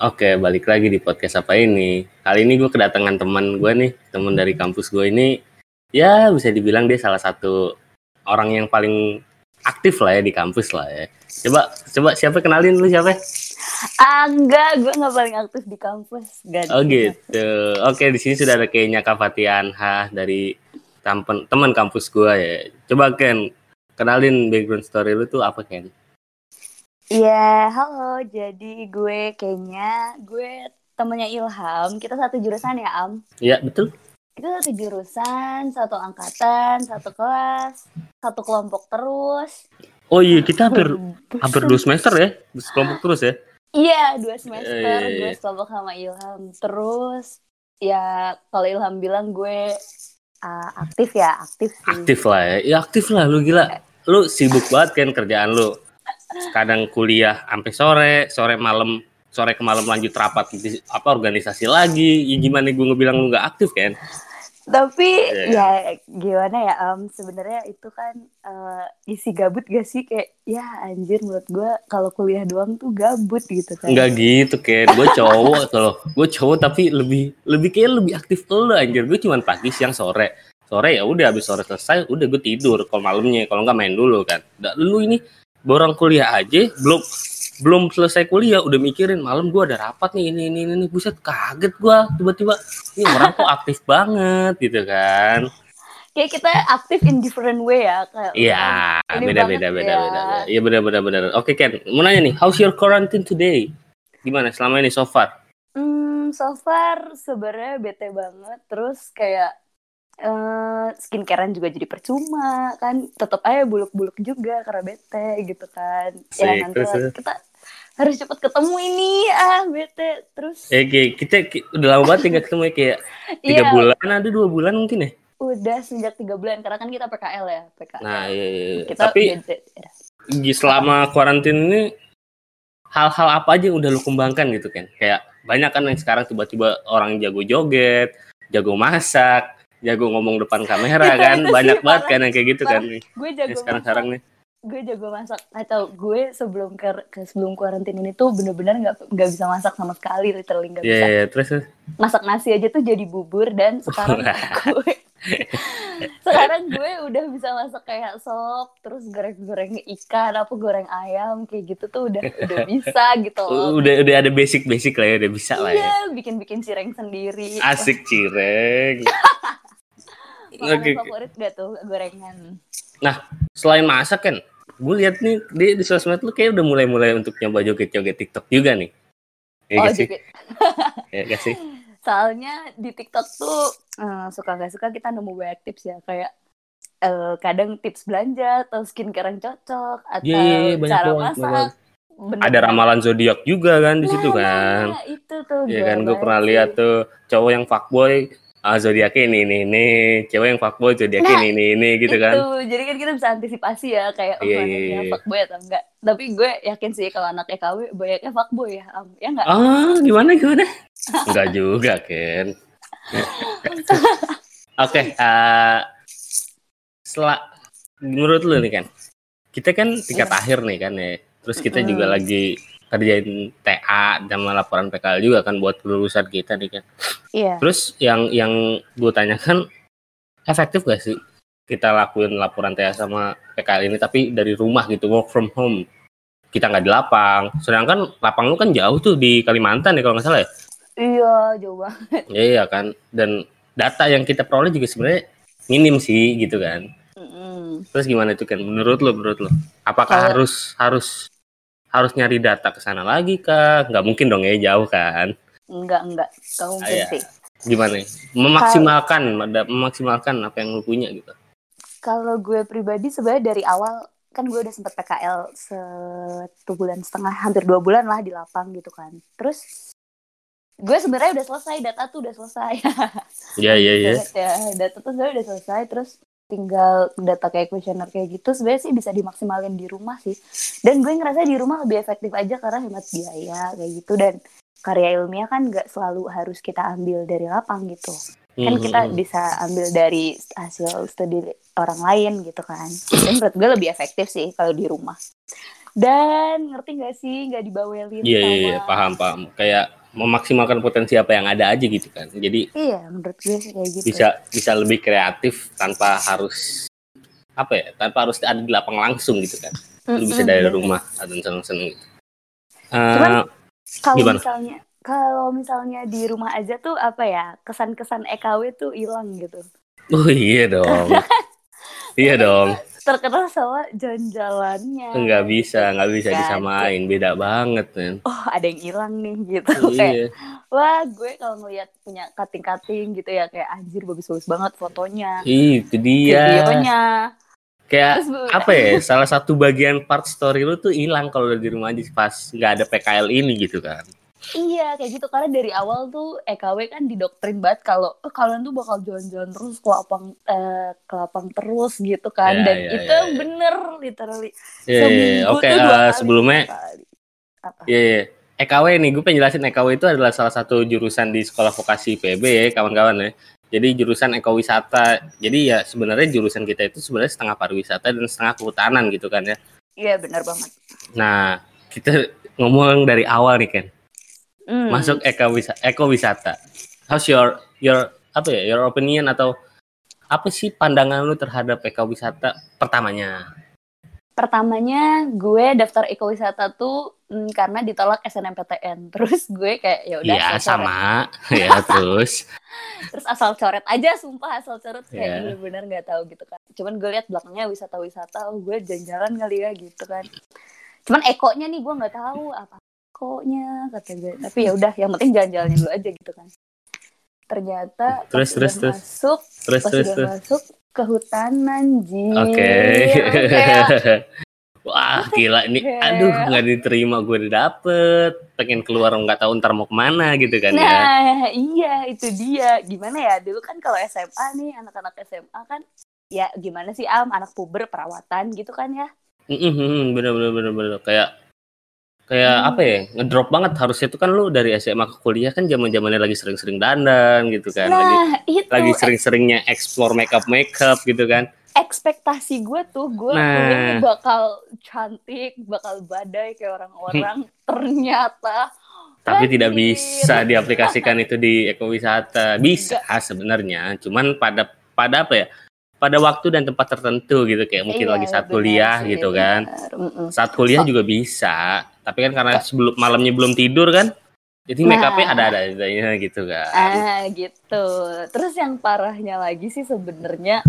Oke, balik lagi di podcast apa ini. Kali ini gue kedatangan teman gue nih, teman dari kampus gue ini. Ya, bisa dibilang dia salah satu orang yang paling aktif lah ya di kampus lah ya. Coba, coba siapa kenalin lu siapa? Ah, enggak, gue nggak paling aktif di kampus. Gak Oh gitu. Oke, di sini sudah ada kayaknya Kak Fatian ha dari teman kampus gue ya. Coba Ken, kenalin background story lu tuh apa Ken? Iya, halo. Jadi gue kayaknya gue temennya Ilham. Kita satu jurusan ya, Am. Iya, betul. Kita satu jurusan, satu angkatan, satu kelas, satu kelompok terus. Oh iya, kita hampir hampir dua semester ya, kelompok terus ya. Iya, dua semester iya, gue iya. sekelompok sama Ilham. Terus ya kalau Ilham bilang gue ah, aktif ya, aktif sih. Aktif lah ya. Ya aktif lah lu gila. Lu sibuk banget kan kerjaan lu. Kadang kuliah sampai sore, sore malam, sore ke malam lanjut rapat di apa organisasi lagi. Ya gimana gue ngebilang lu nggak aktif kan? Tapi Iya. ya gimana ya Am, sebenarnya itu kan eh, isi gabut gak sih kayak ya anjir menurut gue kalau kuliah doang tuh gabut gitu kan. Enggak gitu kan. Gue cowok loh. Gue cowok tapi lebih lebih kayak lebih aktif lu anjir. Gue cuman pagi, siang, sore. Sore ya udah habis sore selesai udah gue tidur kalau malamnya kalau nggak main dulu kan. Lu ini borong kuliah aja belum belum selesai kuliah udah mikirin malam gua ada rapat nih ini ini ini, buset kaget gua tiba-tiba ini orang kok aktif banget gitu kan. Kayak kita aktif in different way ya kayak iya beda beda beda ya. beda beda. iya benar benar benar. Oke Ken mau nanya nih how's your quarantine today? Gimana selama ini so far? Hmm, so far sebenarnya bete banget terus kayak eh skincarean juga jadi percuma kan? Tetap aja buluk-buluk juga karena bete gitu kan. Asik, ya nanti terus, kita harus cepet ketemu ini. Ah bete terus. Eh kayak kita ki- udah lama banget nggak ketemu ya kayak tiga Iya, bulan ada dua bulan mungkin ya? Udah sejak tiga bulan karena kan kita PKL ya PKL nah iya, iya, iya. kita tapi bete ya. di selama karantina ini hal-hal apa aja yang udah lu kembangkan gitu kan kayak banyak kan yang sekarang tiba-tiba orang jago joget jago masak jago ngomong depan kamera kan. Banyak banget parah. kan yang kayak gitu kan nih. gue jago sekarang-sekarang masak. nih. Gue jago masak. Atau gue sebelum ke, ke sebelum karantina ini tuh bener-bener nggak nggak bisa masak sama sekali literally nggak Iya, bisa. iya, terus terus. masak nasi aja tuh jadi bubur dan sekarang gue sekarang gue udah bisa masak kayak sop terus goreng-goreng ikan apa goreng ayam kayak gitu tuh udah udah bisa gitu loh. udah udah ada basic-basic lah ya udah bisa lah ya. Iya bikin-bikin cireng sendiri. Asik cireng oke. favorit gak tuh? Gorengan. Selain masak kan gue lihat nih di, di sosmed lu kayak udah mulai-mulai untuk nyoba joget-joget TikTok juga nih. Iya oh joget. Iya gak sih? soalnya di TikTok tuh eh, suka gak suka kita nemu banyak tips ya. Kayak eh, kadang tips belanja atau skincare yang cocok atau Iya, iya, iya, banyak cara banget, masak. banyak. Bener Ada ramalan zodiak juga kan di situ Nah, kan. nah, itu tuh Iya kan, gue banget pernah lihat tuh cowok yang fuckboy, ah zodiaknya ini ini ini, cewek yang fuckboy zodiaknya Nah, ini ini ini gitu itu kan. jadi kan kita bisa antisipasi ya kayak oh Iya, iya, anaknya iya. fuckboy atau enggak tapi gue yakin sih kalau anaknya KW banyaknya fuckboy ya Am. ya enggak Ah, gimana gimana? Enggak juga, Ken. Oke, eh setelah menurut lu nih kan, kita kan tingkat Iya. akhir nih kan ya. Terus kita Mm-mm. juga lagi kerjain TA sama laporan PKL juga kan buat kelulusan kita nih kan. iya. Terus yang yang gue tanyakan efektif gak sih kita lakuin laporan TA sama PKL ini tapi dari rumah gitu work from home? Kita nggak di lapang. Sedangkan lapang lu kan jauh tuh di Kalimantan ya kalau nggak salah ya? Iya jauh banget. Ya, iya kan. Dan data yang kita peroleh juga sebenarnya minim sih gitu kan. Mm-mm. terus gimana itu kan menurut lu menurut lu apakah Kalau- harus harus harus nyari data ke sana lagi kah nggak mungkin dong ya jauh kan enggak enggak kamu mungkin Iya. sih gimana ya? memaksimalkan memaksimalkan apa yang lu punya gitu Kalau gue pribadi sebenarnya dari awal kan gue udah sempet PKL satu bulan setengah hampir dua bulan lah di lapang gitu kan. Terus gue sebenarnya udah selesai data tuh udah selesai. Iya iya iya. Banget ya data tuh sebenarnya udah selesai terus tinggal data kayak kuesioner kayak gitu sebenarnya sih bisa dimaksimalin di rumah sih. Dan gue ngerasa di rumah lebih efektif aja karena hemat biaya kayak gitu dan karya ilmiah kan nggak selalu harus kita ambil dari lapang gitu kan Mhm. kita bisa ambil dari hasil studi orang lain gitu kan dan menurut gue lebih efektif sih kalau di rumah dan ngerti gak sih nggak dibawelin Iya, iya, sama iya, paham, paham. Kayak memaksimalkan potensi apa yang ada aja gitu kan. Jadi iya menurut gue sih kayak gitu. bisa bisa lebih kreatif tanpa harus apa ya tanpa harus ada di lapang langsung gitu kan. Lu bisa dari rumah atau seneng-seneng gitu. Cuman, Eh, kalau Gimana? misalnya kalau misalnya di rumah aja tuh apa ya kesan-kesan EKW tuh hilang gitu. Oh iya dong. Iya dong terkenal sama jalan-jalannya. Nggak bisa nggak bisa Nggak disamain beda banget men. Oh ada yang hilang nih gitu. Kayak iya wah gue kalau ngeliat punya cutting-cutting gitu ya kayak anjir bagus-bagus banget fotonya. Ih, itu dia. Videonya. Kayak Terus apa ya salah satu bagian part story lu tuh hilang kalau di rumah aja pas nggak ada PKL ini gitu kan Iya kayak gitu karena dari awal tuh EKW kan didoktrin banget kalau eh, kalian tuh bakal jalan-jalan terus ke lapang eh, ke lapang terus gitu kan Ya, dan ya, itu ya, ya. bener literally Iya, iya, iya. Seminggu oke tuh dua eh, kali, sebelumnya apa Iya, iya. EKW nih, gue pengen jelasin EKW itu adalah salah satu jurusan di sekolah vokasi PB ya, kawan-kawan ya. Jadi jurusan ekowisata. Jadi ya sebenarnya jurusan kita itu sebenarnya setengah pariwisata dan setengah kehutanan gitu kan ya. iya bener banget Nah, kita ngomong dari awal nih Ken. Hmm. Masuk ekowisata. ekowisata. How's your your apa ya? Your opinion atau apa sih pandangan lu terhadap ekowisata pertamanya? pertamanya gue daftar ekowisata tuh mm, karena ditolak SNMPTN terus gue kayak ya udah Iya, sama. ya, terus. terus asal coret aja sumpah asal coret kayak Iya. bener-bener nggak tahu gitu kan cuman gue lihat belakangnya wisata-wisata oh gue jalan-jalan kali ya gitu kan cuman ekonya nih gue nggak tahu apa ekonya kata gue tapi ya udah yang penting jalan-jalan dulu aja gitu kan ternyata pas Terus, terus, terus. masuk Terus pas terus udah terus. masuk kehutanan jir Oke. Kayak, Wah gila ini, aduh nggak diterima gue udah dapet, pengen keluar nggak tahu ntar mau ke mana gitu kan ya. Nah, iya itu dia. Gimana ya? Dulu kan kalau SMA nih, anak-anak SMA kan ya gimana sih Am, anak puber perawatan gitu kan ya. Mm-mm, Bener bener bener bener kayak kayak Hmm. apa ya ngedrop banget harusnya itu kan lu dari SMA ke kuliah kan zaman zamannya lagi sering-sering dandan gitu kan, lagi nah, itu lagi sering-seringnya explore makeup makeup gitu kan. ekspektasi gue tuh gue Nah. bakal cantik, bakal badai kayak orang-orang. Ternyata Tapi tidak banjir. bisa diaplikasikan itu di ekowisata. Bisa sebenarnya, cuman pada pada apa ya? Pada waktu dan tempat tertentu gitu kayak mungkin Iya, lagi saat kuliah sih, gitu kan. Saat kuliah juga bisa, tapi kan karena sebelum malamnya belum tidur kan. Jadi Nah. make upnya ada-ada adanya gitu kan. Ah gitu. Terus yang parahnya lagi sih sebenarnya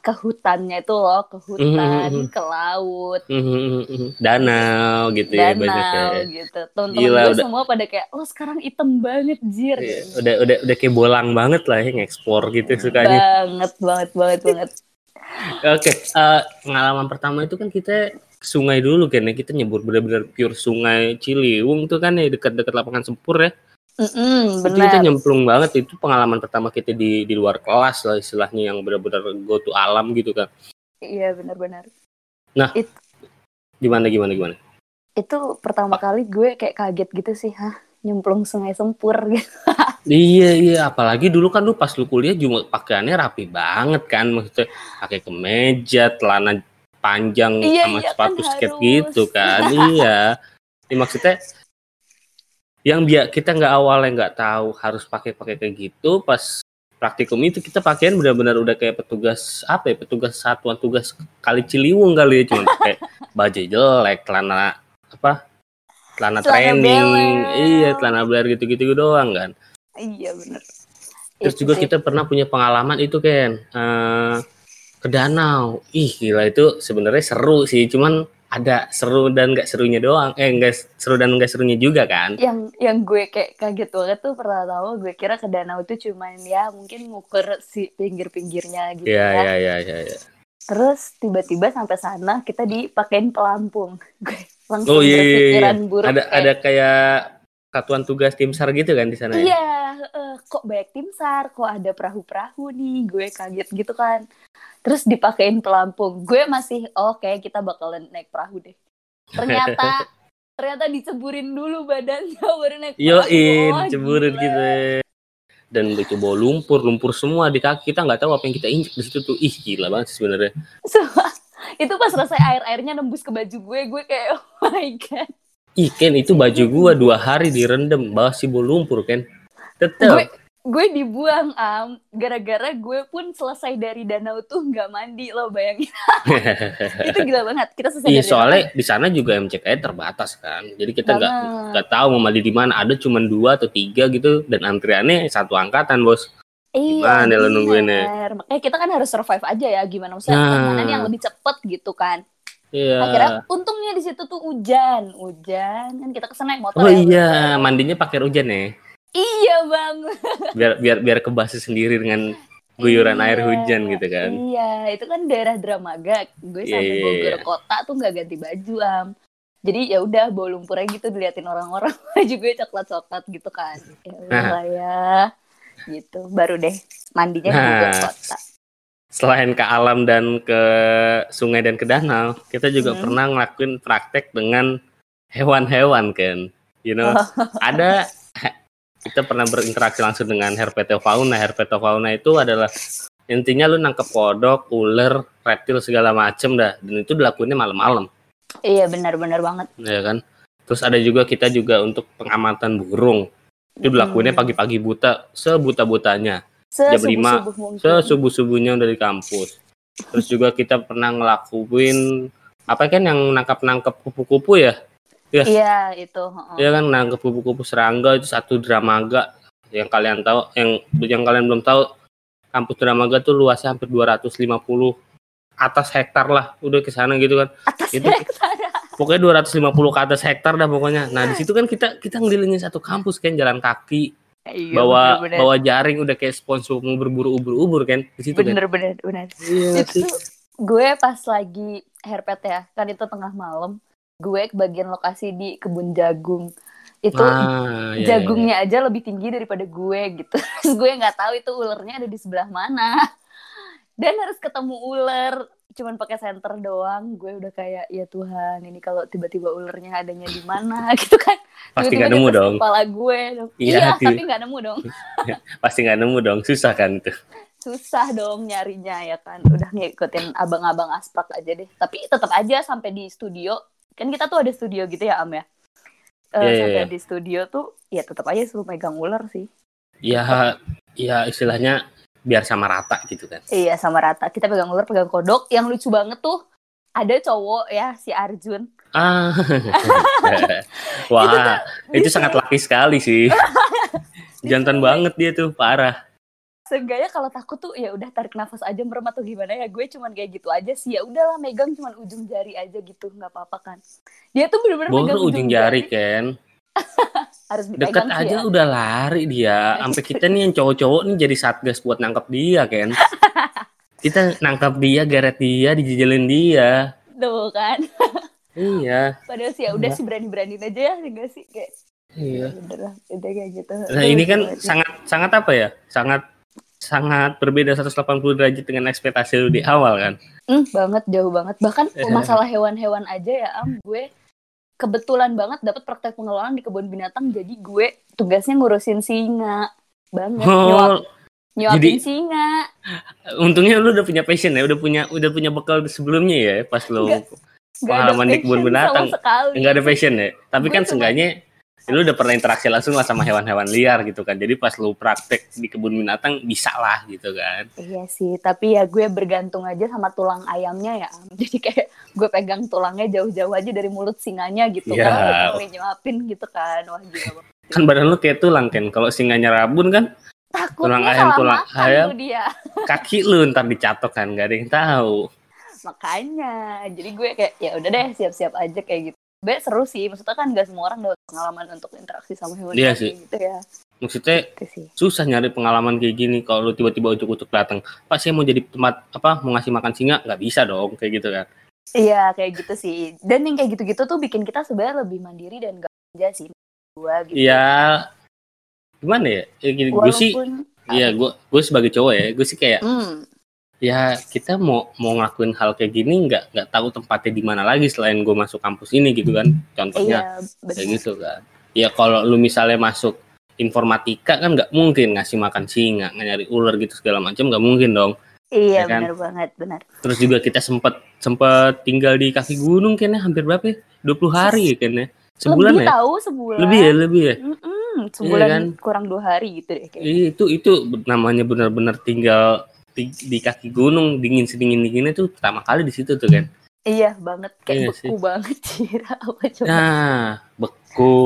ke hutannya itu loh, ke hutan, Mhm. ke laut, Mhm, Danau gitu ya banyak ya. danau gitu. Teman-teman gue udah- semua pada kayak, lo sekarang item banget jir. Iya, Udah udah udah kayak bolang banget lah yang ekspor gitu sukanya. Banget, banget, banget, banget. Oke, eh, pengalaman pertama itu kan kita sungai dulu kan ya. Kita nyebur bener-bener pure sungai Ciliwung tuh kan ya dekat-dekat lapangan Sempur ya. Mm-mm, Itu kita nyemplung banget itu pengalaman pertama kita di di luar kelas lah istilahnya yang benar-benar go to alam gitu kan. Iya, benar-benar. Gimana gimana gimana? Itu pertama kali gue kayak kaget gitu sih, hah, nyemplung sungai sempur gitu. Iya iya apalagi dulu kan lu pas lu kuliah cuma pakaiannya rapi banget kan maksudnya pakai kemeja, celana panjang Iya, sama iya, sepatu kan skate harus. gitu kan. iya. Ini maksudnya yang biar kita nggak awalnya nggak tahu harus pakai pakai kayak gitu pas praktikum itu kita pakaian benar-benar udah kayak petugas apa ya petugas satuan tugas kali Ciliwung kali ya cuma pakai baju jelek celana apa celana, Celana training beler. iya celana beler gitu-gitu doang kan Iya, benar. Terus Itu juga sih. kita pernah punya pengalaman itu Ken eh, ke danau. Ih gila itu sebenarnya seru sih, cuman ada seru dan nggak serunya doang. Eh nggak seru dan nggak serunya juga kan? yang yang gue kayak kaget banget tuh pertama gue kira ke danau itu cuman ya mungkin ngukur si pinggir-pinggirnya gitu Iya ya. iya iya iya. Ya. Terus tiba-tiba sampai sana kita dipakein pelampung. Gue langsung Oh iya, iya, iya. buruk. Ada kayak, ada kayak satuan tugas tim sar gitu kan di sana ya? Iya, eh, kok banyak tim sar, kok ada perahu-perahu nih, gue kaget gitu kan. Terus dipakein pelampung, gue masih oke kita bakalan naik perahu deh. Ternyata ternyata diceburin dulu badannya baru naik perahu. Yoin, Oh, ceburin gila. gitu. Dan itu bawa lumpur, lumpur semua di kaki kita nggak tahu apa yang kita injek di situ tuh. Ih gila banget sebenarnya. Sumpah, itu pas selesai air airnya nembus ke baju gue gue kayak oh my god Ih Ken itu baju gua dua hari direndam bawah si lumpur Ken. Tetep. gue gue dibuang am gara-gara gue pun selesai dari danau tuh nggak mandi lo bayangin itu gila banget kita selesai Iya dari soalnya di sana juga MCK terbatas kan. Jadi kita nggak nggak tahu mau mandi di mana. Ada cuma dua atau tiga gitu dan antriannya satu angkatan bos. Iya, Gimana lo nungguinnya? Makanya kita kan harus survive aja ya gimana maksudnya Nah. yang lebih cepet gitu kan. Iya. Akhirnya untungnya di situ tuh hujan, hujan kan kita ke sana naik motor. Oh ya, iya bener. mandinya pakai hujan ya. Iya bang. Biar biar biar kebasi sendiri dengan guyuran Iya. air hujan gitu kan. Iya, itu kan daerah Dramaga. Gue sampai iya, Bogor iya. kota tuh nggak ganti baju am. Jadi ya udah bawa lumpurnya gitu diliatin orang-orang baju gue coklat-coklat gitu kan. Ya Nah. Ya. Gitu. Baru deh mandinya di Nah. Bogor kota. Selain ke alam dan ke sungai dan ke danau, kita juga Hmm. pernah ngelakuin praktek dengan hewan-hewan kan. You know, ada kita pernah berinteraksi langsung dengan herpetofauna. Herpetofauna itu adalah intinya lu nangkep kodok, ular, reptil segala macem dah. Dan itu dilakuinnya malam-malam, Iya benar-benar banget. ya kan? Terus ada juga kita juga untuk pengamatan burung. Itu dilakuinnya Hmm. pagi-pagi buta, sebuta-butanya. Jam lima, mungkin. Sesubuh-subuhnya udah di kampus. Terus juga kita pernah ngelakuin apa kan yang nangkap-nangkap kupu-kupu ya? Iya itu. heeh. Ya kan nangkep kupu-kupu serangga itu satu dramaga yang kalian tahu yang yang kalian belum tahu kampus dramaga tuh luasnya hampir 250 atas hektar lah udah ke sana gitu kan Atas Itu- hektar. pokoknya 250 ke atas hektar dah pokoknya nah di situ kan kita kita ngelilingin satu kampus kan jalan kaki Iya, bawa bener-bener. bawa jaring udah kayak sponsor mau berburu ubur-ubur kan di situ kan? Bener-bener bener. iya itu gue pas lagi herpet ya kan itu tengah malam gue ke bagian lokasi di kebun jagung. Itu Ah, iya, iya, jagungnya aja lebih tinggi daripada gue gitu. Terus gue nggak tahu itu ulernya ada di sebelah mana. Dan harus ketemu ular cuman pakai senter doang gue udah kayak ya Tuhan ini kalau tiba-tiba ulernya adanya di mana? Gitu kan. Pasti nggak nemu dong. kepala gue. Iya, iya tapi nggak nemu dong. Pasti nggak nemu dong. Susah kan itu. Susah dong nyarinya ya kan. Udah ngikutin abang-abang asprak aja deh. Tapi tetap aja sampai di studio kan kita tuh ada studio gitu ya am ya? Iya, sampai iya. di studio tuh ya tetap aja suruh megang ular sih. Ya ya istilahnya biar sama rata gitu kan. Iya sama rata. Kita pegang ular pegang kodok. Yang lucu banget tuh ada cowok ya si Arjun. Ah. Wah itu, Bisa. sangat laki sekali sih. Jantan banget dia tuh parah. Seenggaknya kalau takut tuh ya udah tarik nafas aja merem atau gimana ya. Gue cuman kayak gitu aja sih. Ya udahlah megang cuman ujung jari aja gitu. Nggak apa-apa kan. Dia tuh bener-bener megang baru ujung jari. Ken harus deket dipegang aja ya. udah lari dia sampai kita nih yang cowok-cowok nih jadi satgas buat nangkap dia Ken kita nangkap dia geret dia dijejelin dia tuh kan iya Padahal sih ya udah sih berani-beraniin aja ya enggak sih kayak iya ya udah lah udah kayak gitu. Nah ini kan sangat sangat apa ya? Sangat sangat berbeda 180 derajat dengan ekspektasi lu di awal kan. Hmm, banget jauh banget. Bahkan masalah hewan-hewan aja ya am gue kebetulan banget dapat praktek pengelolaan di kebun binatang jadi gue tugasnya ngurusin singa banget nyuap, Oh, nyuapin jadi- singa untungnya lu udah punya passion ya, udah punya udah punya bekal sebelumnya ya pas lu Nggak. Nggak pengalaman di kebun binatang. enggak ada passion ya. Tapi Gue kan seenggaknya lu udah pernah interaksi langsung lah sama hewan-hewan liar gitu kan. Jadi pas lu praktek di kebun binatang bisa lah gitu kan. Iya sih, tapi ya gue bergantung aja sama tulang ayamnya ya. Jadi kayak gue pegang tulangnya jauh-jauh aja dari mulut singanya gitu Iya. kan. Gue nyuapin gitu kan. Wah gila. Kan badan lu kayak tulang kan. Kalau singanya rabun kan Takutnya Tulang ayam, tulang ayam. dia. kaki lu ntar dicatok kan, gak ada yang tahu. Makanya, jadi gue kayak ya udah deh siap-siap aja kayak gitu. Be seru sih, maksudnya kan gak semua orang dapat pengalaman untuk interaksi sama hewan Iya sih. gitu ya. Maksudnya Itu sih. susah nyari pengalaman kayak gini kalau lu tiba-tiba ujuk-ujuk datang pak saya mau jadi tempat apa mau ngasih makan singa nggak bisa dong kayak gitu kan Iya kayak gitu sih. Dan yang kayak gitu-gitu tuh bikin kita sebenarnya lebih mandiri dan gak aja sih. Gue gitu. Iya gimana ya, ya gini, gue sih Walaupun iya gue gue sebagai cowok ya gue sih kayak Hmm, ya kita mau mau ngelakuin hal kayak gini nggak nggak tahu tempatnya di mana lagi selain gue masuk kampus ini gitu kan contohnya iya, kayak gitu kan ya kalau lu misalnya masuk informatika kan nggak mungkin ngasih makan singa nyari ular gitu segala macam nggak mungkin dong Iya Ya kan? benar banget benar. Terus juga kita sempat sempat tinggal di kaki gunung kayaknya hampir berapa ya? 20 hari ya kayaknya. Sebulan lebih ya? tahu sebulan. Lebih ya, lebih ya. Mm-mm, sebulan kan? kurang dua hari gitu deh kayak. Itu itu namanya benar-benar tinggal di, di kaki gunung dingin sedingin dinginnya tuh pertama kali di situ tuh kan. Iya banget kayak Iya beku banget Cira apa coba. Nah, beku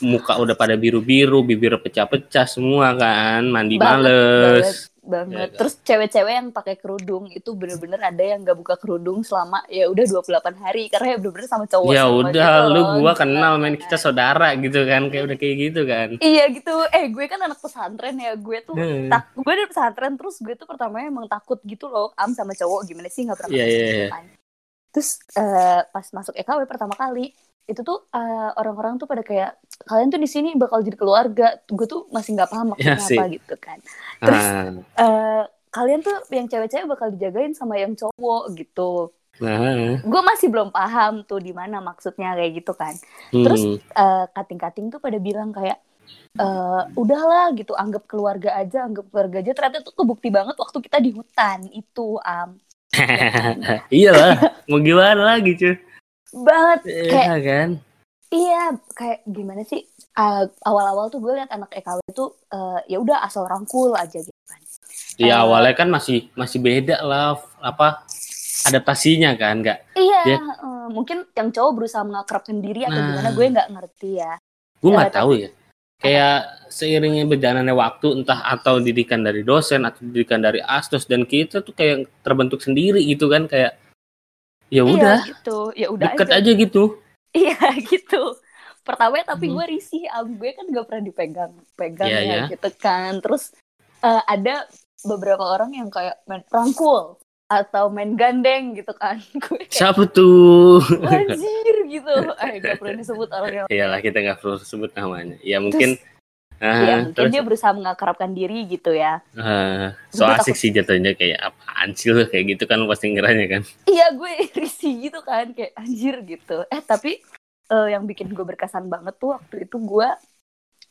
muka udah pada biru-biru, bibir pecah-pecah semua kan, mandi Banget, males. banget. Iya kan? Terus cewek-cewek yang pakai kerudung itu bener-bener ada yang nggak buka kerudung selama ya udah 28 hari karena ya bener-bener sama cowok. Ya udah, gitu lu gua Gila, kenal men kan. kita saudara gitu kan, kayak udah kayak gitu kan. Iya gitu. Eh gue kan anak pesantren ya. Gue tuh Hmm. tak gue dari pesantren terus gue tuh pertamanya emang takut gitu loh am sama cowok gimana sih nggak pernah Iya, iya, gitu iya. kan. Terus eh, pas masuk EKW pertama kali itu tuh eh, orang-orang tuh pada kayak kalian tuh di sini bakal jadi keluarga. Gue tuh masih nggak paham maksudnya sih. apa gitu kan. Terus Nah, eh, kalian tuh yang cewek-cewek bakal dijagain sama yang cowok gitu. nah, Gue masih belum paham tuh di mana maksudnya kayak gitu kan. Terus hmm. eh, kating-kating tuh pada bilang kayak eh udahlah gitu anggap keluarga aja anggap keluarga aja ternyata tuh kebukti banget waktu kita di hutan itu am iya lah, mau gimana lagi cuy? Banget kayak Iya kan? iya kayak gimana sih Eh, awal-awal tuh gue liat anak EKW tuh eh, ya udah asal rangkul aja gitu kan Di Eh, awalnya kan masih masih beda lah apa adaptasinya kan, nggak? iya Dia- eh, mungkin yang cowok berusaha mengakrabkan diri atau Nah. gimana gue nggak ngerti ya Gue nggak tahu ya. Kayak seiringnya berjalannya waktu entah atau didikan dari dosen atau didikan dari astos dan kita tuh kayak terbentuk sendiri gitu kan kayak ya udah iya gitu ya udah deket aja aja gitu. Iya gitu. Pertama tapi Hmm. gue risih, am gue kan gak pernah dipegang, pegang Iya, ya iya. gitu kan. Terus eh, ada beberapa orang yang kayak main rangkul atau main gandeng gitu kan. gue kayak Siapa tuh? anjir gitu. Eh gak perlu disebut orangnya. Iyalah kita nggak perlu sebut namanya. Ya mungkin Ah, mungkin terus dia berusaha mengakrabkan diri gitu ya. ah, so Gue asik sih jatuhnya kayak apaan sih kayak gitu kan pasti ngiranya kan. Iya gue risih gitu kan kayak anjir gitu. Eh tapi eh, yang bikin gue berkesan banget tuh waktu itu gue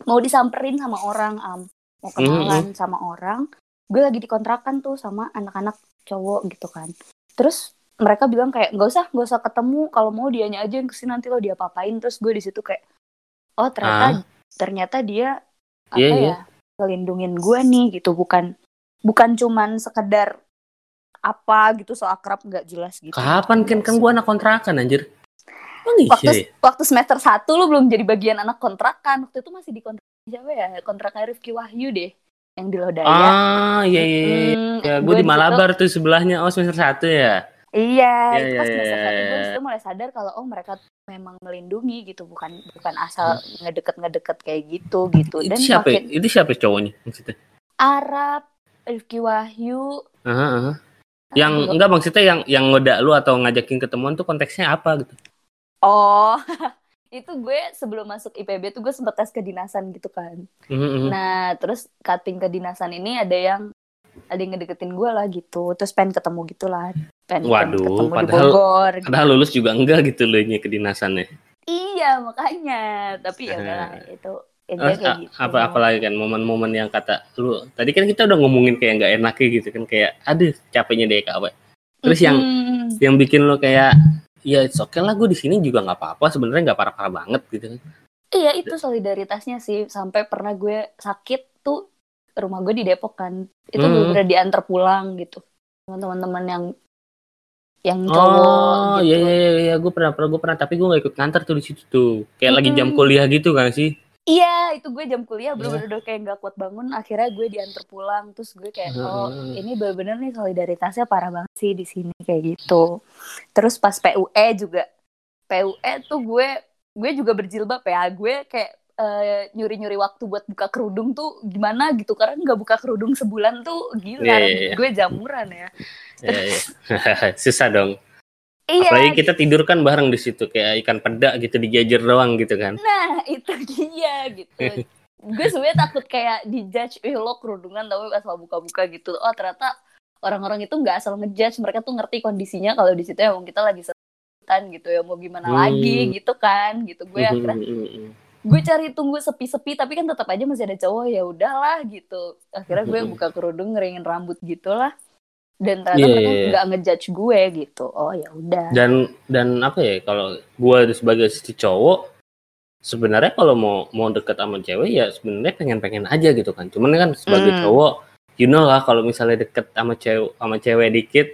mau disamperin sama orang am mau kenalan sama orang. Gue lagi dikontrakan tuh sama anak-anak cowok gitu kan. Terus mereka bilang kayak nggak usah nggak usah ketemu kalau mau dianya aja yang ke sini nanti lo dia papain terus gue di situ kayak oh ternyata ternyata dia apa Iya, ya iya. ngelindungin gue nih gitu bukan bukan cuman sekedar apa gitu so akrab nggak jelas gitu Kapan kan kan gua anak kontrakan anjir. Emang waktu ya? waktu semester satu lu belum jadi bagian anak kontrakan waktu itu masih di kontrak siapa ya kontraknya Rifki Wahyu deh yang di Lodaya Ah, iya iya. iya. Mm, Ya, gue gue di situ- Malabar tuh sebelahnya oh semester satu ya. Iya itu iya, pas semester iya, satu gue di situ mulai sadar kalau oh mereka memang melindungi gitu bukan bukan asal ngedeket ngedeket kayak gitu gitu dan itu siapa? ya? makin Itu siapa cowoknya maksudnya? Arab Rifki Wahyu Aha, aha. Yang Aduh. enggak maksudnya yang yang ngoda lu atau ngajakin ketemuan tuh konteksnya apa gitu? oh itu gue sebelum masuk IPB tuh gue sempet tes kedinasan gitu kan Mhm, mhm. Nah, terus cutting kedinasan ini ada yang ada yang ngedeketin gue lah gitu. Terus pengen ketemu gitu lah. Pengen, pengen Waduh, ketemu di padahal- Bogor. gitu. Padahal lulus juga enggak gitu loh ini kedinasannya. Iya, makanya. Tapi ya udah lah, itu ya Terus, kayak gitu. apa apalagi kan momen-momen yang kata lu tadi kan kita udah ngomongin kayak nggak enaknya gitu kan kayak aduh capeknya deh kak terus yang Mm-mm. yang bikin lo kayak ya it's okay lah gue di sini juga nggak apa-apa sebenarnya nggak parah-parah banget gitu kan Iya, itu solidaritasnya sih. Sampai pernah gue sakit tuh rumah gue di Depok kan. Itu Hmm. bener-bener diantar pulang gitu. Teman-teman yang yang cowok oh gitu. iya iya iya, iya gue pernah pernah gue pernah tapi gue nggak ikut nganter tuh di situ tuh kayak lagi jam Mm-mm. kuliah gitu kan sih Iya, itu gue jam kuliah Iya. bener-bener udah kayak nggak kuat bangun. Akhirnya gue diantar pulang. Terus gue kayak, oh Heeh. ini bener-bener nih solidaritasnya parah banget sih di sini kayak gitu. Terus pas PUE juga, PUE tuh gue gue juga berjilbab ya. Gue kayak eh, nyuri-nyuri waktu buat buka kerudung tuh gimana gitu. Karena nggak buka kerudung sebulan tuh gila. Iya, iya, iya. Gue jamuran ya. Iya, iya. susah dong Iya, apalagi kita tidur kan bareng di situ kayak ikan peda gitu dijajar doang gitu kan Nah, itu dia gitu. gue sebenarnya takut kayak dijudge, eh lo kerudungan tapi pas lo buka-buka gitu. Oh, ternyata orang-orang itu nggak asal ngejudge, mereka tuh ngerti kondisinya kalau di situ emang kita lagi setan gitu ya, mau gimana Hmm. lagi gitu kan, gitu. Gue akhirnya gue cari tunggu sepi-sepi tapi kan tetap aja masih ada cowok ya udahlah gitu. Akhirnya gue Mhm. buka kerudung ngeringin rambut gitu lah. dan ternyata Iya, mereka iya, iya. nggak ngejudge gue gitu oh ya udah dan dan apa ya kalau gue sebagai si cowok sebenarnya kalau mau mau deket sama cewek ya sebenarnya pengen pengen aja gitu kan cuman kan sebagai Hmm. cowok you know lah kalau misalnya deket sama cewek sama cewek dikit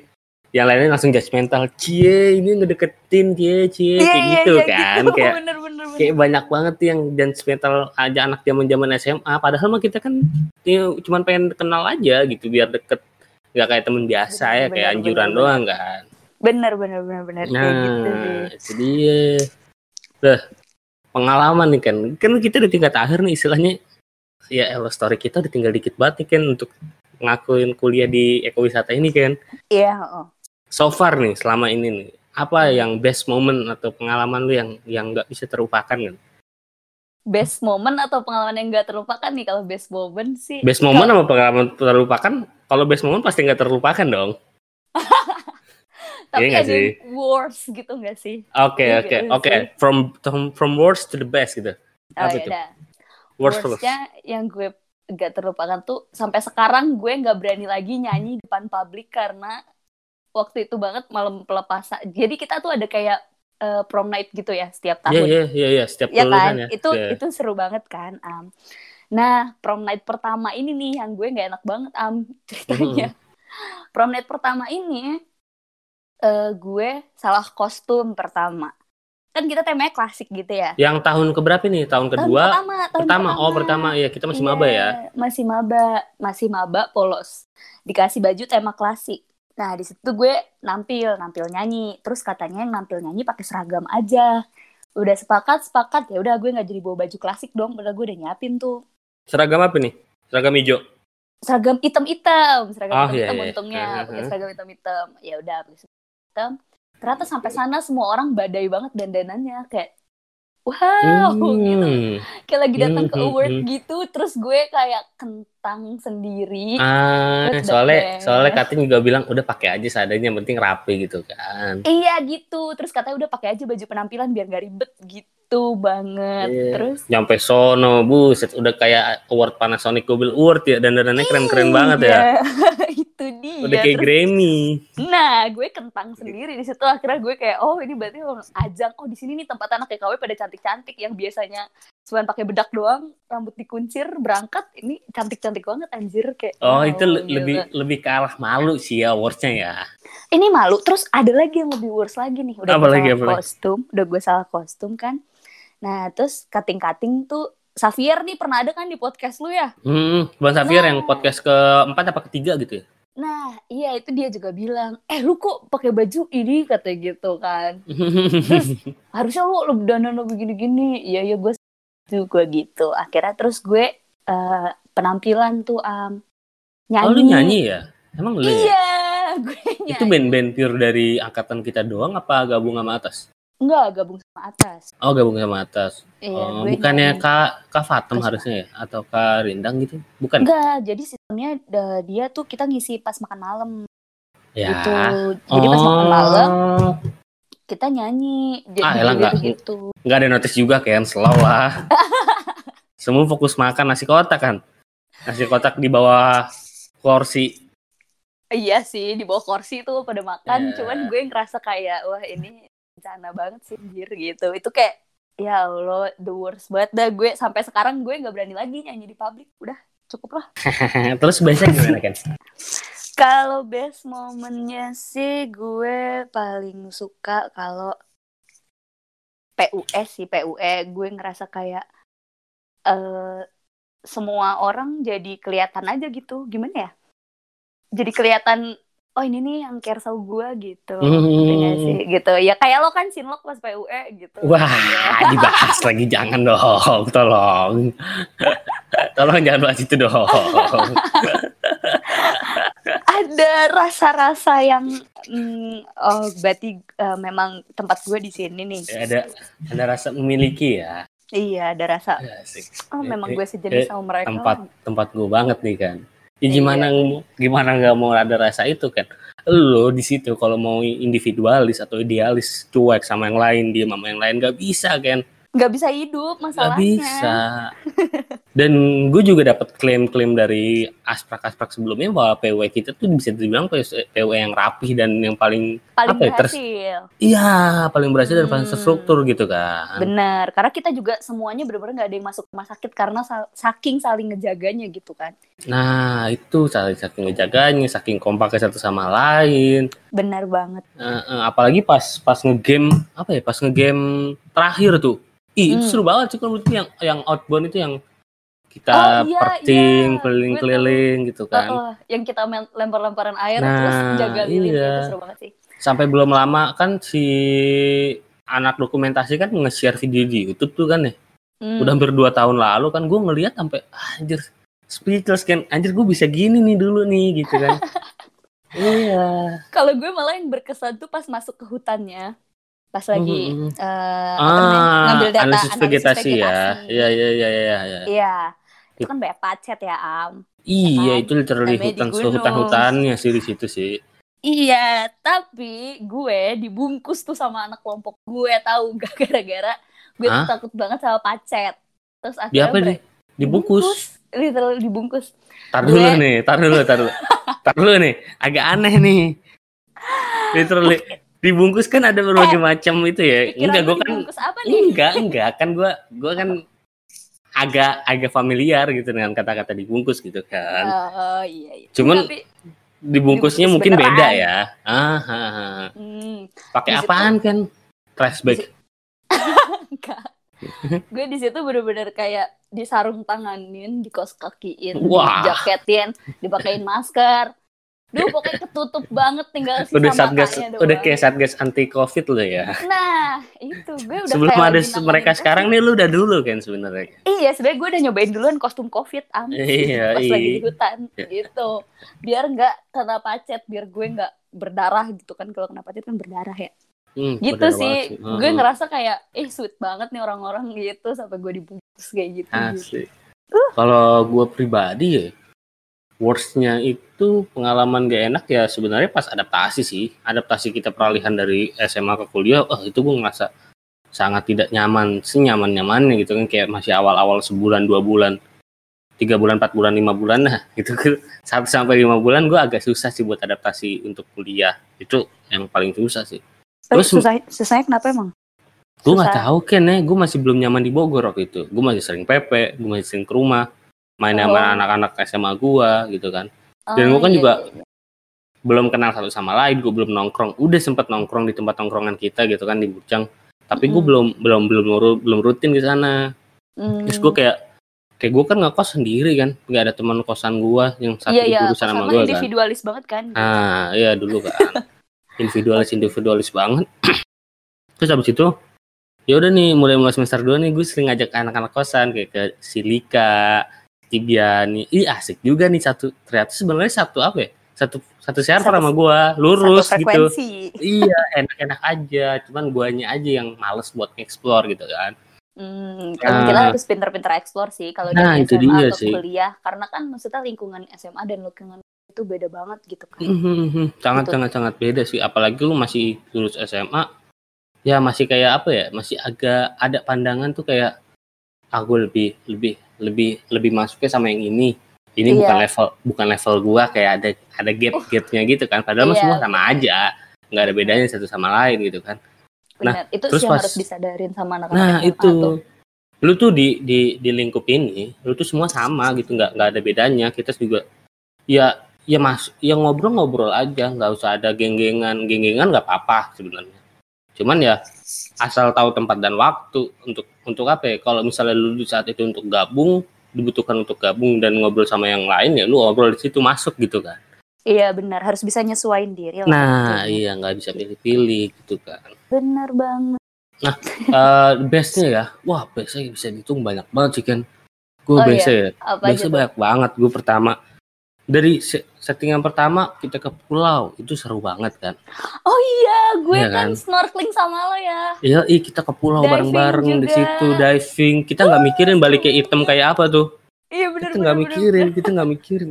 yang lainnya langsung judgmental cie ini ngedeketin cie cie Iya, kayak iya, gitu iya, kan gitu. kayak bener bener bener. Kayak banyak banget yang judgmental aja anak zaman zaman SMA padahal mah kita kan ya, cuman pengen kenal aja gitu biar deket nggak kayak temen biasa Bener, ya kayak bener, anjuran bener, doang kan bener bener bener bener kayak gitu Nah, itu dia. Dah, pengalaman nih kan. Kan kita di tingkat akhir nih istilahnya ya elah story kita udah tinggal dikit banget nih kan untuk ngakuin kuliah di ekowisata ini kan. iya oh. So far nih selama ini nih, apa yang best moment atau pengalaman lu yang yang nggak bisa terlupakan kan? best moment atau pengalaman yang gak terlupakan nih kalau best moment sih Best moment sama pengalaman terlupakan? Kalau best moment pasti nggak terlupakan dong. tapi Iya nggak ada sih? worse gitu gak sih Oke oke nggak oke. From from worst to the best gitu. oh Apa ya itu? udah Worst first. Worstnya yang gue gak terlupakan tuh sampai sekarang gue nggak berani lagi nyanyi di depan publik karena waktu itu banget malam pelepasan. Jadi kita tuh ada kayak eh, prom night gitu ya setiap Iya tahun. iya iya iya setiap ya kan? ya. Itu Iya. itu seru banget kan, Am. Nah, prom night pertama ini nih yang gue nggak enak banget, Am, ceritanya. prom night pertama ini eh, gue salah kostum pertama. Kan kita temanya klasik gitu ya. Yang tahun keberapa nih? Tahun Tahun kedua? pertama, tahun pertama. Oh, pertama. Iya, kita masih maba ya. Iya, Masih maba, masih maba polos. Dikasih baju tema klasik. Nah, di situ gue nampil, nampil nyanyi. Terus katanya yang nampil nyanyi pakai seragam aja. Udah sepakat, sepakat. Ya udah gue nggak jadi bawa baju klasik dong, padahal gue udah nyiapin tuh. Seragam apa nih? Seragam hijau. Seragam hitam-hitam, seragam Oh, hitam-hitam iya, iya. untungnya, Heeh. pakai seragam hitam-hitam. Ya udah, hitam. Ternyata sampai sana semua orang badai banget dandanannya kayak wow gitu Hmm. kayak lagi datang ke Hmm, hmm, award hmm. gitu terus gue kayak kentang sendiri Ah, Terus soalnya dapet. soalnya Katin juga bilang udah pakai aja seadanya, yang penting rapi gitu kan. iya gitu terus katanya udah pakai aja baju penampilan biar gak ribet gitu banget Iya. terus Nyampe sono, buset, udah kayak award Panasonic Mobil Award ya, dan dandanannya keren-keren banget ya. Iya, itu dia Udah kayak Terus- Grammy. nah gue kentang sendiri di situ akhirnya gue kayak oh ini berarti orang ajang oh di sini nih tempat anak KW pada cantik-cantik yang biasanya cuma pakai bedak doang rambut dikuncir berangkat ini cantik-cantik banget anjir kayak Oh, wow, itu gila. lebih lebih kalah malu sih ya awardsnya ya. ini malu terus ada lagi yang lebih worse lagi nih udah Apa gue lagi, salah apa lagi? kostum udah gue salah kostum kan nah terus cutting-cutting tuh Xavier nih pernah ada kan di podcast lu ya Hmm, Bang Safir Nah. yang podcast keempat apa ketiga gitu ya? nah iya itu dia juga bilang eh lu kok pakai baju ini katanya gitu kan harusnya lu lu dandan lu begini-gini iya iya gue juga gitu akhirnya terus gue eh, penampilan tuh am nyanyi Oh, lu nyanyi ya? Emang lu ya? iya gue nyanyi Itu band-band pure dari angkatan kita doang apa gabung sama atas? Enggak gabung sama atas Oh, gabung sama atas. iya oh, bukannya nyanyi. Kak Kak Fatem Kas- harusnya ya atau Kak Rindang gitu? Bukan. enggak jadi sistemnya dia tuh kita ngisi pas makan malam Ya. gitu jadi pas makan malam Oh, kita nyanyi jadi Ah, elah, enggak. gitu nggak ada notice juga kan, slow lah. Semua fokus makan nasi kotak kan. Nasi kotak di bawah kursi. iya sih di bawah kursi tuh pada makan Ya. cuman gue ngerasa kayak wah ini bencana banget sih anjir gitu. Itu kayak ya Allah the worst banget. Dah gue sampai sekarang gue nggak berani lagi nyanyi di publik. Udah cukup lah. Terus biasanya gimana kan? kalau best momennya sih gue paling suka kalau PUE sih PUE gue ngerasa kayak eh semua orang jadi kelihatan aja gitu. Gimana ya? Jadi kelihatan oh ini nih yang care sama gue gitu nggak sih gitu ya kayak lo kan sinlok pas PUE gitu Wah, dibahas lagi jangan dong, tolong. tolong jangan bahas itu dong. ada rasa-rasa yang mm, oh berarti eh, memang tempat gue di sini nih Ya, ada ada rasa memiliki ya. iya ada rasa Asik. oh memang Eh, gue eh, sejenis sama mereka tempat tempat gue banget nih kan. Ya, Iya. gimana gimana nggak mau ada rasa itu kan? Lo di situ kalau mau individualis atau idealis cuek sama yang lain dia sama yang lain nggak bisa kan? Nggak bisa hidup Gak masalahnya. bisa. Dan gue juga dapat klaim-klaim dari asprak-asprak sebelumnya bahwa PW kita tuh bisa dibilang PW yang rapih dan yang paling Paling apa ya, berhasil. iya paling berhasil dan paling Hmm. terstruktur gitu kan. Benar, karena kita juga semuanya benar-benar nggak ada yang masuk rumah sakit karena sa- saking saling ngejaganya gitu kan. Nah itu saling saking ngejaganya, saking kompaknya satu sama lain. Benar banget. Eh, apalagi pas pas ngegame apa ya pas ngegame terakhir tuh. Ih itu Hmm. seru banget sih kalau yang yang outbound itu yang kita Oh, iya, perting iya. keliling-keliling gitu kan. Oh, oh, yang kita lempar-lemparan air Nah, terus jaga lilin iya. itu seru banget sih. Sampai belum lama kan si anak dokumentasi kan nge-share video di YouTube tuh kan ya. Hmm. Udah hampir dua tahun lalu kan gue ngeliat sampai "Ah, anjir speechless kan anjir gue bisa gini nih dulu nih gitu kan. iya. Kalau gue malah yang berkesan tuh pas masuk ke hutannya, pas lagi eh, apa namanya, Ah, ngambil data analisis vegetasi ya. Iya iya iya iya iya. Iya, itu kan banyak pacet ya Am. Iya, kan? itu literally di hutan hutan-hutannya sih di situ sih. Iya, tapi gue dibungkus tuh sama anak kelompok gue tahu gak gara-gara gue tuh takut banget sama pacet. Terus Di akhirnya apa bre- nih? Dibungkus. literal dibungkus. Tar dulu Gue- nih, tar dulu, tar dulu. tar dulu nih, agak aneh nih. Literally dibungkus kan ada berbagai macam itu ya. Enggak, gue kan apa nih? enggak, enggak kan gue gue kan agak agak familiar gitu dengan kata-kata dibungkus gitu kan. Oh iya iya. Cuman Tapi, dibungkusnya dibungkus mungkin beneran. beda ya. Ah, ah, ah. hmm, pakai apaan kan? Trash bag. enggak. gue di situ bener-bener kayak disarung tanganin, dikos kakiin, Wah. jaketin, dipakein masker. Duh, pokoknya ketutup banget tinggal sisa Udah satgas, matanya udah doang. kayak satgas anti covid loh ya. Nah, itu gue udah Sebelum ada lagi mereka sekarang nih lu udah dulu kan sebenarnya. Iya, sebenarnya gue udah nyobain duluan kostum covid am Iya, pas lagi iya. di hutan gitu. Biar nggak kena pacet, biar gue nggak berdarah gitu kan kalau kena pacet kan berdarah ya. Hmm, Gitu bener sih. banget Gue Heeh. ngerasa kayak eh sweet banget nih orang-orang gitu sampai gue dibungkus kayak gitu. Asli. Kalau gue pribadi ya, worstnya itu pengalaman gak enak ya sebenarnya pas adaptasi sih. Adaptasi kita peralihan dari SMA ke kuliah, oh itu gue ngerasa sangat tidak nyaman, senyaman nyamannya gitu kan kayak masih awal-awal sebulan dua bulan, tiga bulan empat bulan lima bulan nah gitu kan satu sampai lima bulan gue agak susah sih buat adaptasi untuk kuliah itu yang paling susah sih. Tapi Terus- susah susahnya kenapa emang? Gue nggak tahu Ken ya, gue masih belum nyaman di Bogor waktu itu. Gue masih sering PP, gue masih sering ke rumah, main Oh. sama anak-anak SMA gue gitu kan. Dan Oh, gue kan iya, juga iya, iya. belum kenal satu sama lain, gue belum nongkrong. Udah sempet nongkrong di tempat nongkrongan kita gitu kan di Bujang. Tapi Mm. belum belum belum ru- belum rutin ke sana. Hmm. Terus gue kayak kayak gue kan ngekos sendiri kan, nggak ada teman kosan gue yang satu Iya iya, jurusan sama gue kan. individualis banget kan. Ah, iya dulu kan. individualis individualis banget. Terus habis itu ya udah nih mulai mulai semester 2 nih gue sering ngajak anak-anak kosan kayak ke Silika, Tibiani. Ih asik juga nih satu. Ternyata sebenarnya satu apa ya? Satu satu server Satu- sama gua, lurus Satu gitu. Iya, enak-enak aja. Cuman guanya aja yang males buat explore gitu kan. Hmm, Nah. kita harus pinter-pinter explore sih kalau Nah, dari itu SMA dia ke sih. kuliah karena kan maksudnya lingkungan SMA dan lingkungan itu beda banget gitu kan. Mhm, sangat Gitu. sangat sangat beda sih apalagi lu masih lulus SMA ya masih kayak apa ya masih agak ada pandangan tuh kayak aku lebih lebih lebih lebih masuknya sama yang ini. Ini Iya. bukan level bukan level gua kayak ada ada gap gapnya gitu kan. Padahal mah Iya, semua sama aja. Nggak ada bedanya satu sama lain gitu kan. Benar. itu terus sih yang pas- harus disadarin sama anak-anak nah itu. tuh. lu tuh di di di lingkup ini lu tuh semua sama gitu. Nggak nggak ada bedanya. Kita juga ya ya mas ya ngobrol-ngobrol aja. Nggak usah ada geng-gengan. Geng-gengan nggak apa-apa sebenarnya cuman ya asal tahu tempat dan waktu untuk untuk apa ya kalau misalnya lu di saat itu untuk gabung dibutuhkan untuk gabung dan ngobrol sama yang lain ya lu ngobrol di situ masuk gitu kan Iya benar, harus bisa nyesuaiin diri lah. nah Kayaknya. iya nggak bisa pilih-pilih gitu kan Benar banget. Eh bestnya ya wah bestnya bisa dihitung banyak banget sih kan gue Oh, biasa ya Apa biasa tuh? banyak banget gue pertama dari se- settingan pertama kita ke pulau itu seru banget kan. Oh iya, gue Iya kan kan? snorkeling sama lo ya. iya kita ke pulau bareng-bareng di situ diving. Kita nggak mikirin baliknya item kayak apa tuh. Iya benar kita nggak mikirin kita nggak mikirin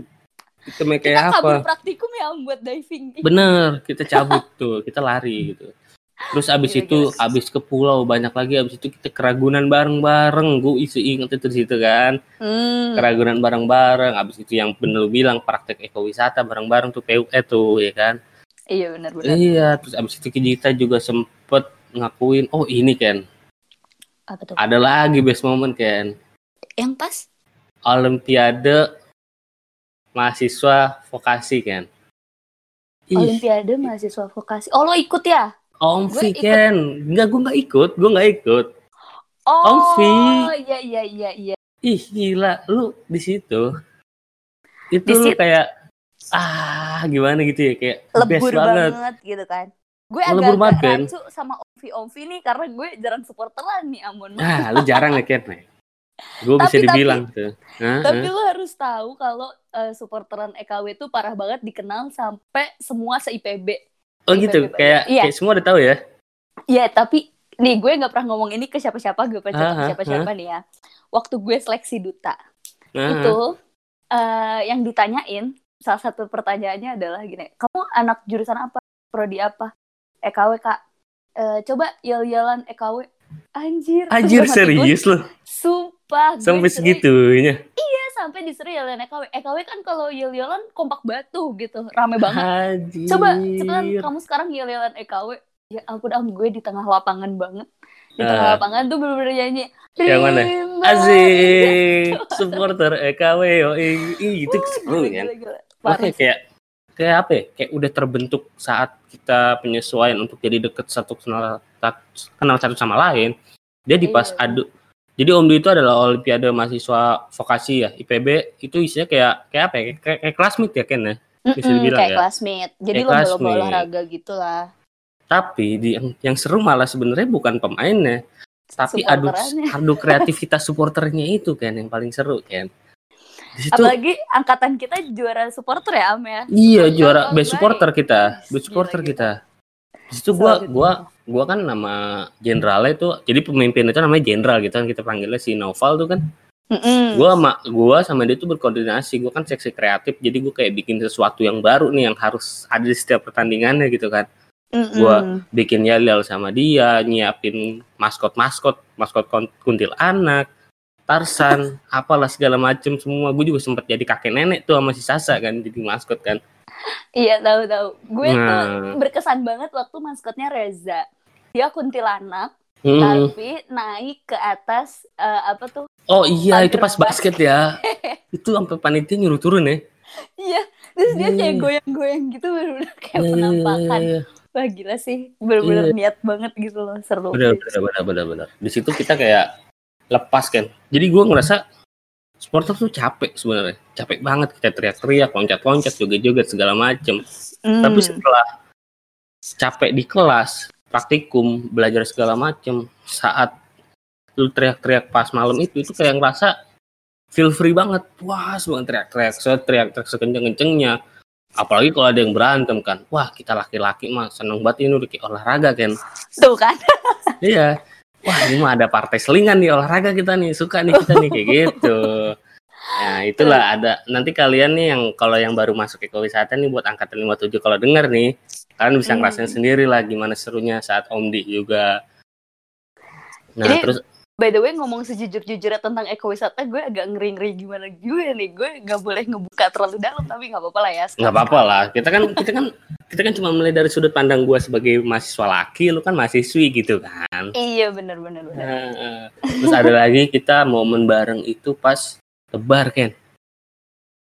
itemnya Kita kayak apa. kabur praktikum ya buat diving. bener kita cabut tuh kita lari gitu Terus abis Gila, itu, gila. abis ke pulau banyak lagi. Abis itu kita keragunan bareng-bareng. Gue isi inget itu di situ kan. Hmm. Keragunan bareng-bareng. Abis itu yang bener lu bilang praktek ekowisata bareng-bareng tuh PUE tuh ya kan. Iya benar-benar. Iya. Terus abis itu kita juga sempet ngakuin. Oh ini kan. Apa tuh? Ada lagi best moment kan. Yang pas? Olimpiade mahasiswa vokasi kan. Olimpiade mahasiswa vokasi. Oh lo ikut ya? Gue ikut. kan. Enggak, gue nggak ikut. Gue nggak ikut. Oh Omvi. iya iya iya iya. Ih gila, lu di situ. Itu Di lu situ. kayak ah gimana gitu ya kayak best Lebur banget. banget. gitu kan. Gue Lebur agak banget, kan? rancu sama Omvi Omvi nih karena gue jarang supporteran nih Amon. Nah, lu jarang ya Ken. Gue bisa Tapi- dibilang tuh. Hah, Tapi hah. lo harus tahu kalau eh, supporteran EKW itu parah banget dikenal sampai semua se IPB. Oh gitu, IPB. kayak, Iya. kayak semua udah tahu ya. Iya, tapi nih gue nggak pernah ngomong ini ke siapa-siapa, gue pernah cerita Ah, ke ah, siapa-siapa nih ya. Waktu gue seleksi duta, Nah, itu eh, yang ditanyain salah satu pertanyaannya adalah gini, kamu anak jurusan apa? Prodi apa? EKW kak. Eh, coba yel-yelan EKW. Anjir. Anjir serius lu. Sumpah. Sampai segitunya. Iya, sampai disuruh yel-yelan EKW. EKW kan kalau yel-yelan kompak batu gitu, rame banget. Anjir. Coba cepetan kamu sekarang yel-yelan EKW. Ya ampun am gue di tengah lapangan banget. Di tengah Ah. lapangan tuh bener-bener nyanyi. Yang mana? Asik, supporter EKW, oh, ih, itu seru kan. Makanya kayak kayak apa ya? Kayak udah terbentuk saat kita penyesuaian untuk jadi deket satu kenal kenal satu sama lain. Jadi pas Iya. adu jadi Omdu itu adalah Olimpiade mahasiswa vokasi ya IPB itu isinya kayak kayak apa ya? Kayak, kayak classmate ya Ken ya? Bisa kayak ya. classmate. Jadi lomba-lomba olahraga gitu lah. tapi di yang, yang seru malah sebenarnya bukan pemainnya tapi adu adu kreativitas supporternya itu kan yang paling seru kan di situ Apalagi angkatan kita juara supporter ya Am ya. iya juara best supporter kita best supporter kita di situ gua gua gua kan nama jenderalnya itu jadi pemimpin itu namanya jenderal gitu kan kita panggilnya si Noval tuh kan. Mm-mm. gua sama gua sama dia tuh berkoordinasi gua kan seksi kreatif jadi gua kayak bikin sesuatu yang baru nih yang harus ada di setiap pertandingannya gitu kan. Mm-mm. gua- bikin yel sama dia nyiapin maskot maskot maskot kon- kuntilanak Tarsan apalah segala macem semua. Gue juga sempat jadi kakek nenek tuh sama si Sasa kan jadi maskot kan Iya tahu tahu. Gue tuh Nah. berkesan banget waktu maskotnya Reza. Dia kuntilanak Hmm. tapi naik ke atas eh, apa tuh? oh iya itu pas basket ya itu sampai panitia nyuruh turun ya Iya. Terus dia kayak iya. goyang-goyang gitu bener-bener kayak Iya, iya, penampakan. Wah gila sih, bener-bener niat banget gitu loh, seru. benar benar benar benar benar di situ kita kayak lepas kan jadi gue ngerasa supporter tuh capek sebenarnya. Capek banget kita teriak-teriak loncat-loncat joget-joget segala macem. Hmm. tapi setelah capek di kelas praktikum belajar segala macem saat lu teriak-teriak pas malam itu itu kayak ngerasa feel free banget. Puas banget teriak-teriak teriak-teriak sekenceng-kencengnya. Apalagi kalau ada yang berantem kan. Wah kita laki-laki mah seneng banget ini udah olahraga kan Tuh kan. iya. Wah ini mah ada partai selingan nih olahraga kita nih suka nih kita nih kayak gitu Nah, itulah ada nanti kalian nih yang kalau yang baru masuk ekowisata nih buat angkatan 57 kalau denger nih, kalian bisa Hmm. ngerasain sendiri lah gimana serunya saat Omdi juga. Nah, Ini terus By the way ngomong sejujur-jujurnya tentang ekowisata, gue agak ngeri-ngeri gimana gue nih. Gue nggak boleh ngebuka terlalu dalam, tapi nggak apa-apa lah ya. nggak apa-apa lah. Kita kan kita kan kita kan cuma mulai dari sudut pandang gua sebagai mahasiswa laki, lu kan mahasiswi gitu kan. Iya bener-bener. bener. Nah, terus ada lagi kita momen bareng itu pas tebar kan.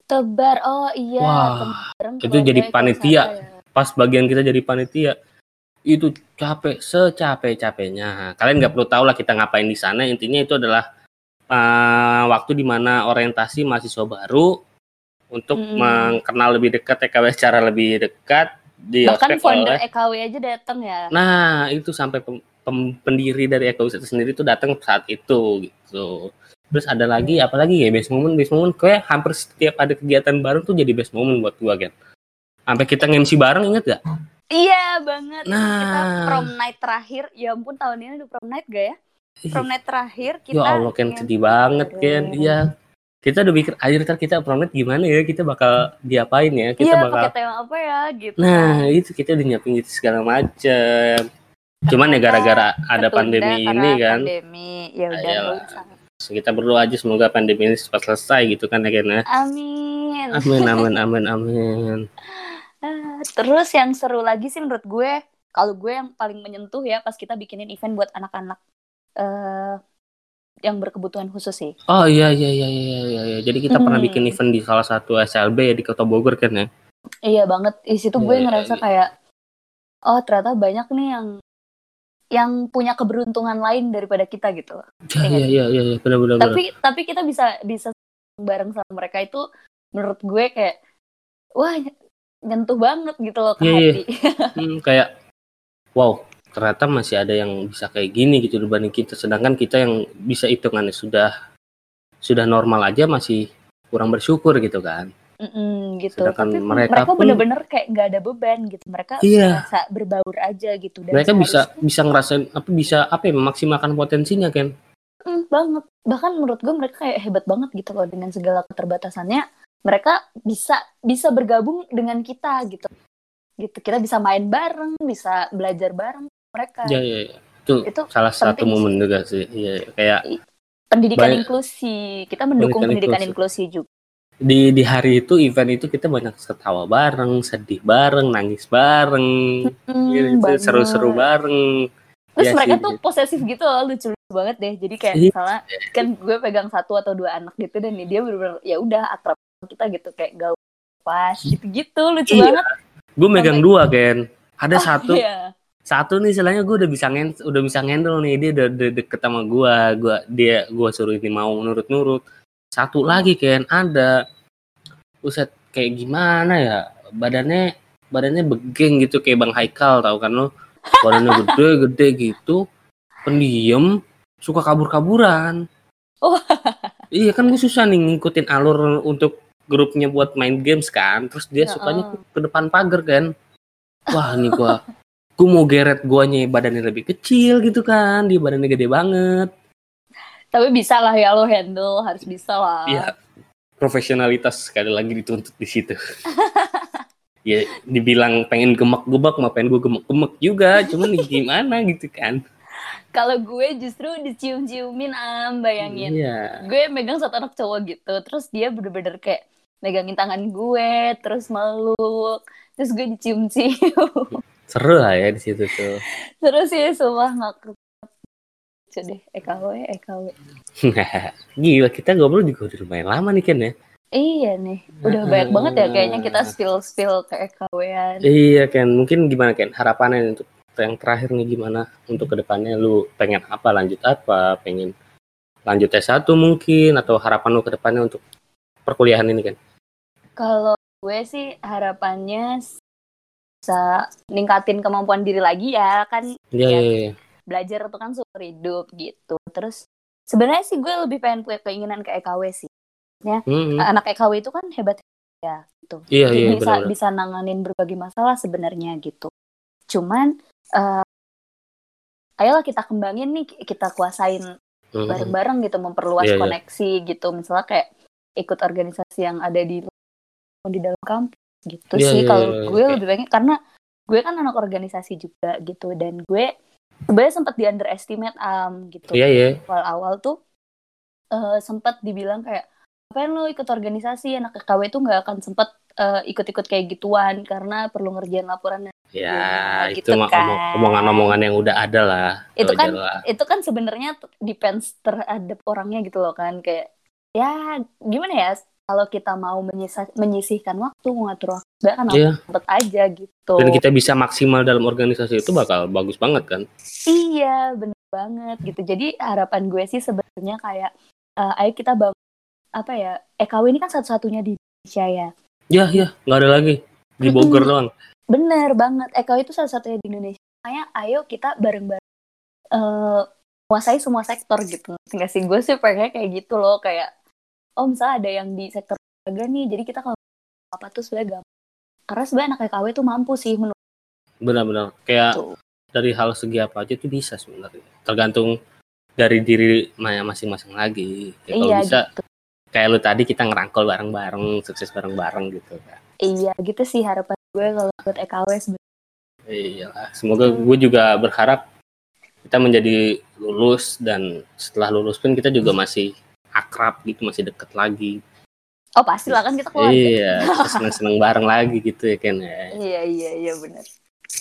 Tebar, oh iya. Wah, itu jadi panitia. ya. pas bagian kita jadi panitia itu capek secapek-capeknya kalian nggak perlu tahu lah kita ngapain di sana intinya itu adalah uh, waktu di mana orientasi mahasiswa baru untuk Hmm. mengenal lebih dekat TKW secara lebih dekat di Bahkan founder oleh EKW aja datang ya. nah itu sampai pem- pem- pendiri dari ekowisata sendiri itu datang saat itu gitu terus ada lagi apalagi ya best moment best moment kayak hampir setiap ada kegiatan baru tuh jadi best moment buat gua kan sampai kita nge-MC bareng inget gak Iya banget. Kita Nah. prom night terakhir, ya ampun tahun ini udah prom night gak ya? Prom night terakhir kita. ya Allah kan sedih banget kan iya kita udah pikir akhir ntar kita promet gimana ya kita bakal diapain ya kita Iya bakal pakai tema apa ya gitu. nah itu kita udah nyiapin gitu segala macem Cuman ya gara-gara ada Ketunda pandemi ini kan. pandemi ya udah. Kita berdoa aja semoga pandemi ini cepat selesai gitu kan ya Ken ya. amin Amin amin amin amin. Ah, terus yang seru lagi sih menurut gue kalau gue yang paling menyentuh ya pas kita bikinin event buat anak-anak eh yang berkebutuhan khusus sih Oh iya iya iya iya iya. iya. Jadi kita pernah Hmm. bikin event di salah satu SLB ya di Kota Bogor kan ya. iya banget di situ gue iya, ngerasa iya. kayak oh ternyata banyak nih yang yang punya keberuntungan lain daripada kita gitu Ya, Iya iya iya iya iya benar benar. benar. tapi tapi kita bisa bisa bareng sama mereka itu menurut gue kayak wah nyentuh banget gitu loh ke Iya, iya. hati Hmm, kayak wow ternyata masih ada yang bisa kayak gini gitu dibanding kita sedangkan kita yang bisa hitungannya sudah sudah normal aja masih kurang bersyukur gitu kan Mm-mm, gitu. Sedangkan tapi mereka mereka, pun- bener-bener kayak nggak ada beban gitu. Mereka Iya. merasa berbaur aja gitu. Dan mereka bisa bisa ngerasain apa bisa apa ya memaksimalkan potensinya kan Mm, banget. Bahkan menurut gue mereka kayak hebat banget gitu loh dengan segala keterbatasannya. Mereka bisa bisa bergabung dengan kita gitu. Gitu kita bisa main bareng bisa belajar bareng mereka. Ya ya, ya. itu, itu salah satu momen juga sih. Iya kayak pendidikan banyak- inklusi. Kita mendukung Pendidikan pendidikan inklusi, juga di di hari itu event itu kita banyak ketawa bareng sedih bareng nangis bareng Hmm, gitu, banget. seru-seru bareng terus Iya mereka sih, tuh gitu. posesif gitu loh lucu banget deh jadi kayak Iya. misalnya kan gue pegang satu atau dua anak gitu dan dia bener-bener ya udah akrab kita gitu kayak gaul pas gitu-gitu lucu Iya. banget gue megang Sampai- dua kan ada satu Iya. satu nih istilahnya gue udah bisa ngen udah bisa ngendel nih dia udah, udah deket sama gue gua dia gue suruh ini mau nurut-nurut satu lagi kan ada. Buset kayak gimana ya? Badannya badannya begeng gitu kayak bang Haikal tau kan lo? Badannya gede gede gitu pendiam suka kabur-kaburan. Oh. iya kan gue susah nih ngikutin alur untuk grupnya buat main games kan. Terus dia Ya, sukanya oh. ke depan pagar kan wah nih gua gue mau geret guanya badannya lebih kecil gitu kan. Dia badannya gede banget tapi bisa lah ya lo handle harus bisa lah. Iya. Profesionalitas sekali lagi dituntut di situ. Ya dibilang pengen gemak-gemak mah pengen gue gemek-gemek juga. Cuman nih gimana gitu kan. Kalau gue justru dicium-ciumin am bayangin. Iya. Gue megang satu anak cowok gitu terus dia bener-bener kayak megangin tangan gue terus meluk terus gue dicium-cium. Seru lah ya di situ tuh. Terus ya sumpah ngakak deh EKW EKW gila kita ngobrol juga udah lumayan lama nih kan ya. Iya nih udah banyak banget ya kayaknya kita spill spill ke EKW-an Iya Ken, mungkin gimana Ken? Harapannya untuk yang terakhir nih gimana untuk ke depannya? Lu pengen apa lanjut apa? Pengen lanjut S1 mungkin atau harapan lu ke depannya untuk perkuliahan ini kan kalau gue sih harapannya bisa ningkatin kemampuan diri lagi ya kan? Iya Ya. iya iya. Belajar itu kan seumur hidup gitu. Terus sebenarnya sih gue lebih pengen punya keinginan ke EKW sih. Hmm, anak EKW itu kan hebat ya gitu. Iya iya bisa benar bisa nanganin berbagai masalah sebenarnya gitu. Cuman eh ayolah kita kembangin nih kita kuasain bareng-bareng gitu memperluas Iya, iya. koneksi gitu. Misalnya kayak ikut organisasi yang ada di di dalam kampus gitu Iya, sih. iya, kalau iya, gue iya. lebih pengen karena gue kan anak organisasi juga gitu. Dan gue sebenarnya sempat di underestimate am gitu. Iya iya. Awal-awal tuh eh sempat dibilang kayak ngapain lo ikut organisasi? Anak KW itu nggak akan sempat eh, ikut-ikut kayak gituan karena perlu ngerjain laporan dan ya itu gitu mah kan. omong- omongan-omongan yang udah ada lah Itu kan- lah. itu kan sebenarnya depends terhadap orangnya gitu loh kan kayak ya gimana ya kalau kita mau menyisa- menyisihkan waktu mengatur waktu sebenarnya kan Iya. sempet aja gitu dan kita bisa maksimal dalam organisasi itu bakal bagus banget kan iya bener banget gitu jadi harapan gue sih sebenarnya kayak eh, ayo kita bangun apa ya EKW ini kan satu-satunya di Indonesia ya ya ya nggak ada lagi di Bogor doang Bener banget, EKW itu salah satunya di Indonesia. Makanya ayo kita bareng-bareng eh menguasai semua sektor gitu. Nggak sih, gue sih pengen kayak gitu loh. Kayak, oh misalnya ada yang di sektor olahraga nih, jadi kita kalau apa tuh sebenarnya gampang. Karena sebenarnya anak EKW tuh mampu sih menurut benar-benar kayak Tuh. dari hal segi apa aja itu bisa sebenarnya tergantung dari diri ma- masing-masing lagi ya, kalau Iya bisa gitu. kayak lu tadi kita ngerangkul bareng-bareng sukses bareng-bareng gitu kan Iya gitu sih harapan gue kalau buat EKW sebenarnya. iya semoga gue juga berharap kita menjadi lulus dan setelah lulus pun kita juga masih akrab gitu masih deket lagi. Oh pasti lah kan kita keluar iya seneng seneng bareng lagi gitu ya kan ya. Iya iya iya benar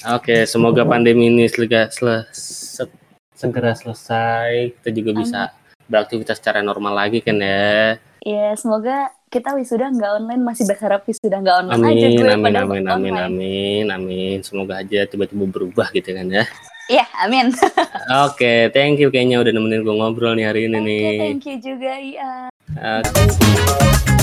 oke semoga pandemi ini segera sel se- segera selesai. Kita juga bisa beraktivitas secara normal lagi kan ya. Iya, semoga kita wisuda nggak online, masih berharap wisuda nggak online aja amin gue amin amin amin online. amin amin. Semoga aja tiba-tiba berubah gitu kan ya Iya, amin. oke thank you kayaknya udah nemenin gue ngobrol nih hari ini Oke, nih thank you juga, iya. Oke.